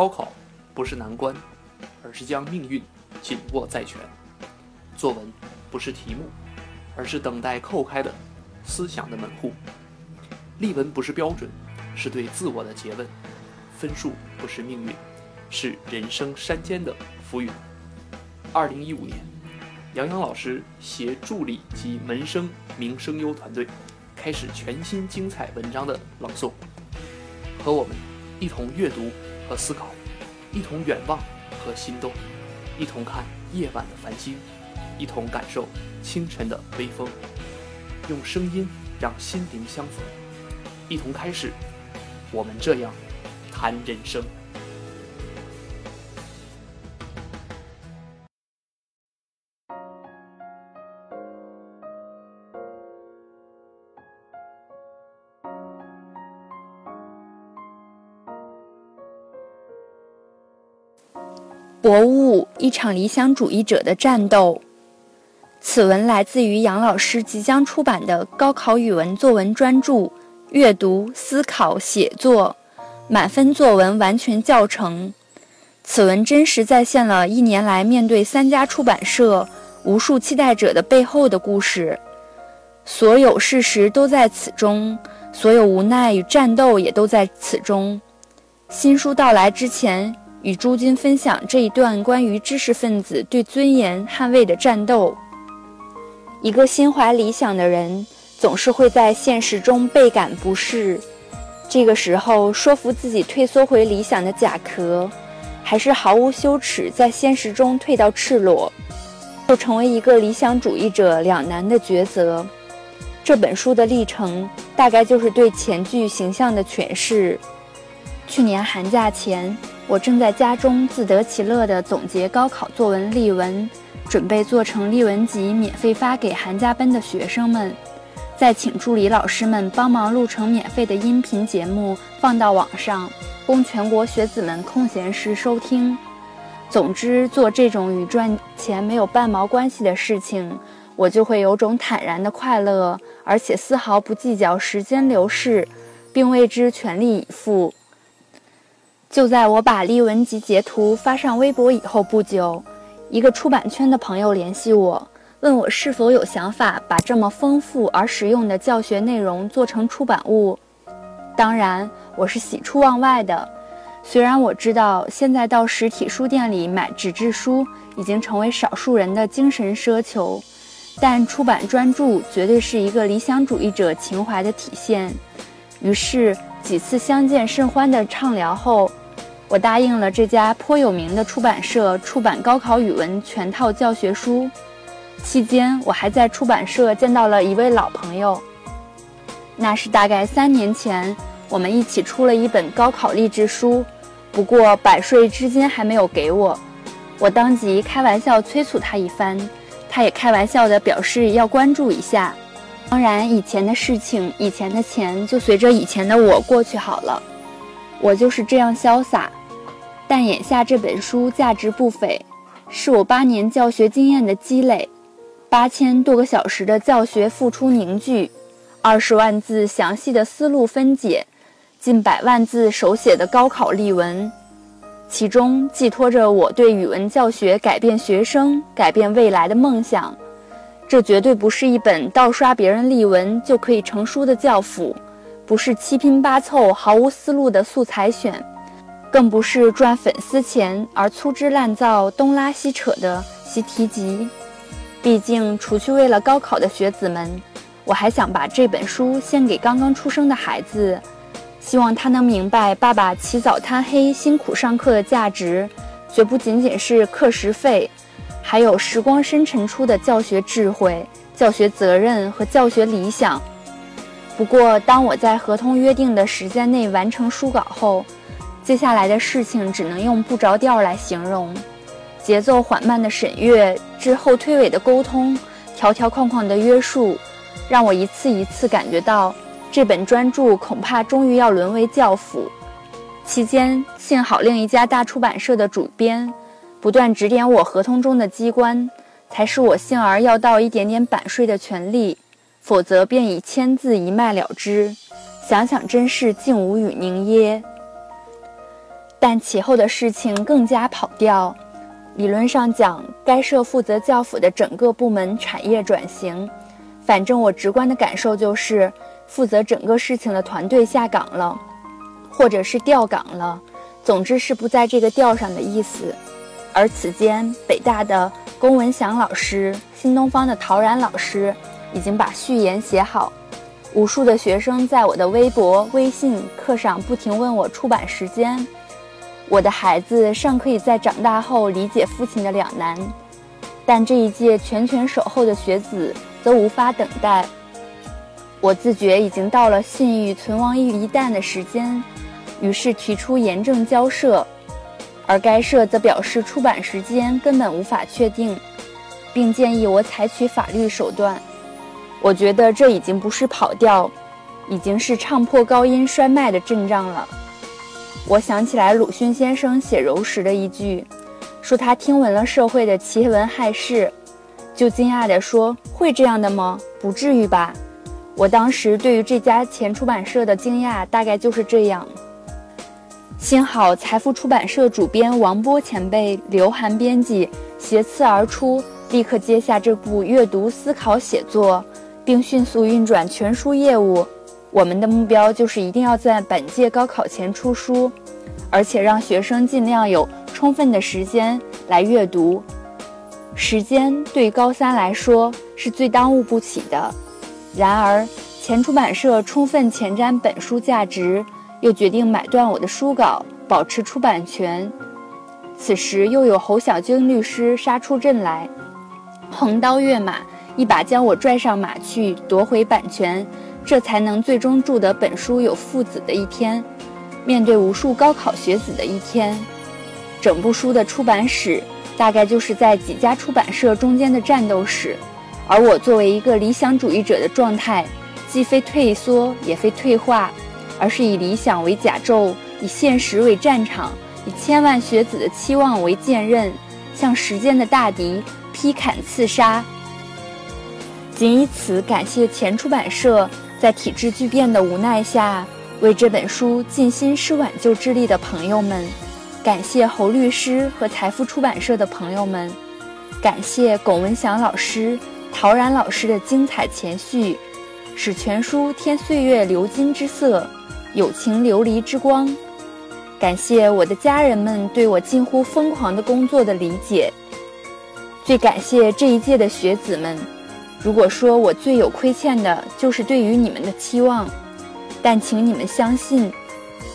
高考不是难关，而是将命运紧握在拳；作文不是题目，而是等待叩开的思想的门户；例文不是标准，是对自我的诘问；分数不是命运，是人生山间的浮云。二零一五年，杨洋老师携助理及门生名声优团队，开始全新精彩文章的朗诵，和我们一同阅读。和思考，一同远望和心动，一同看夜晚的繁星，一同感受清晨的微风，用声音让心灵相逢，一同开始我们这样谈人生。博物一场理想主义者的战斗。此文来自于杨老师即将出版的高考语文作文专著《阅读、思考、写作满分作文完全教程》。此文真实再现了一年来面对三家出版社、无数期待者的背后的故事，所有事实都在此中，所有无奈与战斗也都在此中。新书到来之前。与朱军分享这一段关于知识分子对尊严捍卫的战斗。一个心怀理想的人，总是会在现实中倍感不适。这个时候，说服自己退缩回理想的甲壳，还是毫无羞耻在现实中退到赤裸，就成为一个理想主义者两难的抉择。这本书的历程，大概就是对前句形象的诠释。去年寒假前。我正在家中自得其乐地总结高考作文例文，准备做成例文集免费发给寒假班的学生们，再请助理老师们帮忙录成免费的音频节目放到网上，供全国学子们空闲时收听。总之，做这种与赚钱没有半毛关系的事情，我就会有种坦然的快乐，而且丝毫不计较时间流逝，并为之全力以赴。就在我把例文集截图发上微博以后不久，一个出版圈的朋友联系我，问我是否有想法把这么丰富而实用的教学内容做成出版物。当然，我是喜出望外的。虽然我知道现在到实体书店里买纸质书已经成为少数人的精神奢求，但出版专著绝对是一个理想主义者情怀的体现。于是几次相见甚欢的畅聊后。我答应了这家颇有名的出版社出版高考语文全套教学书，期间我还在出版社见到了一位老朋友。那是大概三年前，我们一起出了一本高考励志书，不过百税至今还没有给我。我当即开玩笑催促他一番，他也开玩笑地表示要关注一下。当然，以前的事情，以前的钱就随着以前的我过去好了。我就是这样潇洒。但眼下这本书价值不菲，是我八年教学经验的积累，八千多个小时的教学付出凝聚，二十万字详细的思路分解，近百万字手写的高考例文，其中寄托着我对语文教学改变学生、改变未来的梦想。这绝对不是一本盗刷别人例文就可以成书的教辅，不是七拼八凑毫无思路的素材选。更不是赚粉丝钱而粗制滥造、东拉西扯的习题集。毕竟，除去为了高考的学子们，我还想把这本书献给刚刚出生的孩子，希望他能明白爸爸起早贪黑、辛苦上课的价值，绝不仅仅是课时费，还有时光深沉出的教学智慧、教学责任和教学理想。不过，当我在合同约定的时间内完成书稿后，接下来的事情只能用不着调来形容：节奏缓慢的审阅，之后推诿的沟通，条条框框的约束，让我一次一次感觉到这本专著恐怕终于要沦为教辅。期间，幸好另一家大出版社的主编不断指点我合同中的机关，才使我幸而要到一点点版税的权利，否则便已签字一卖了之。想想真是竟无语凝噎。但其后的事情更加跑调。理论上讲，该社负责教辅的整个部门产业转型。反正我直观的感受就是，负责整个事情的团队下岗了，或者是调岗了，总之是不在这个调上的意思。而此间，北大的龚文祥老师、新东方的陶然老师已经把序言写好。无数的学生在我的微博、微信课上不停问我出版时间。我的孩子尚可以在长大后理解父亲的两难，但这一届全权守候的学子则无法等待。我自觉已经到了信誉存亡于一旦的时间，于是提出严正交涉，而该社则表示出版时间根本无法确定，并建议我采取法律手段。我觉得这已经不是跑调，已经是唱破高音衰迈的阵仗了。我想起来鲁迅先生写柔时的一句，说他听闻了社会的奇闻骇事，就惊讶地说：“会这样的吗？不至于吧？”我当时对于这家前出版社的惊讶，大概就是这样。幸好财富出版社主编王波前辈、刘涵编辑携次而出，立刻接下这部阅读思考写作，并迅速运转全书业务。我们的目标就是一定要在本届高考前出书，而且让学生尽量有充分的时间来阅读。时间对高三来说是最耽误不起的。然而，前出版社充分前瞻本书价值，又决定买断我的书稿，保持出版权。此时又有侯小军律师杀出阵来，横刀跃马，一把将我拽上马去，夺回版权。这才能最终助得本书有父子的一天，面对无数高考学子的一天。整部书的出版史，大概就是在几家出版社中间的战斗史。而我作为一个理想主义者的状态，既非退缩，也非退化，而是以理想为甲胄，以现实为战场，以千万学子的期望为剑刃，向时间的大敌劈砍刺杀。仅以此感谢前出版社。在体制巨变的无奈下，为这本书尽心施挽救之力的朋友们，感谢侯律师和财富出版社的朋友们，感谢龚文祥老师、陶然老师的精彩前序，使全书添岁月流金之色，友情琉璃之光。感谢我的家人们对我近乎疯狂的工作的理解，最感谢这一届的学子们。如果说我最有亏欠的，就是对于你们的期望，但请你们相信，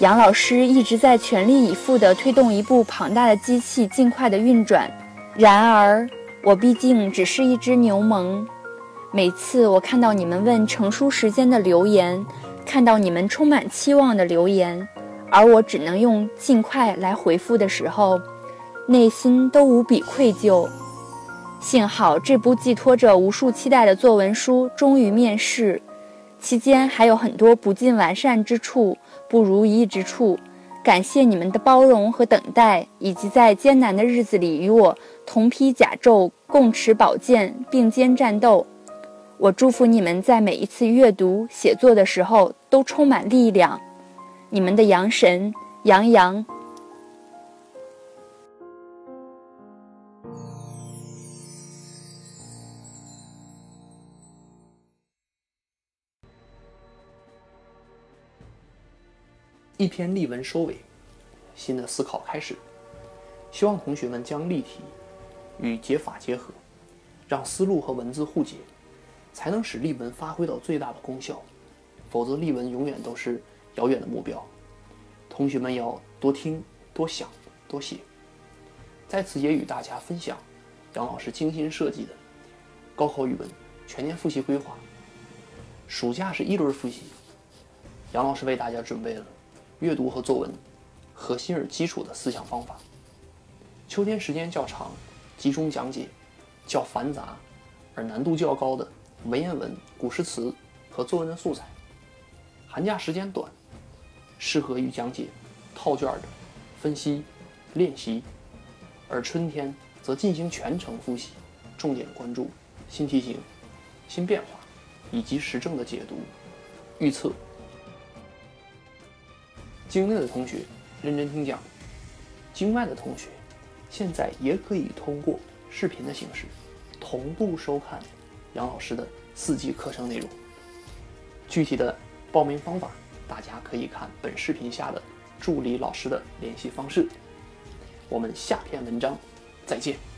杨老师一直在全力以赴地推动一部庞大的机器尽快的运转。然而，我毕竟只是一只牛虻。每次我看到你们问成书时间的留言，看到你们充满期望的留言，而我只能用尽快来回复的时候，内心都无比愧疚。幸好这部寄托着无数期待的作文书终于面世，期间还有很多不尽完善之处、不如意之处。感谢你们的包容和等待，以及在艰难的日子里与我同披甲胄、共持宝剑、并肩战斗。我祝福你们在每一次阅读、写作的时候都充满力量。你们的阳神杨洋。一篇例文收尾，新的思考开始。希望同学们将例题与解法结合，让思路和文字互解，才能使例文发挥到最大的功效。否则，例文永远都是遥远的目标。同学们要多听、多想、多写。在此也与大家分享杨老师精心设计的高考语文全年复习规划。暑假是一轮复习，杨老师为大家准备了。阅读和作文，核心而基础的思想方法。秋天时间较长，集中讲解较繁杂而难度较高的文言文、古诗词和作文的素材。寒假时间短，适合于讲解套卷的分析练习。而春天则进行全程复习，重点关注新题型、新变化以及时政的解读、预测。经内的同学，认真听讲，境外的同学，现在也可以通过视频的形式同步收看杨老师的四季课程内容。具体的报名方法，大家可以看本视频下的助理老师的联系方式。我们下篇文章再见。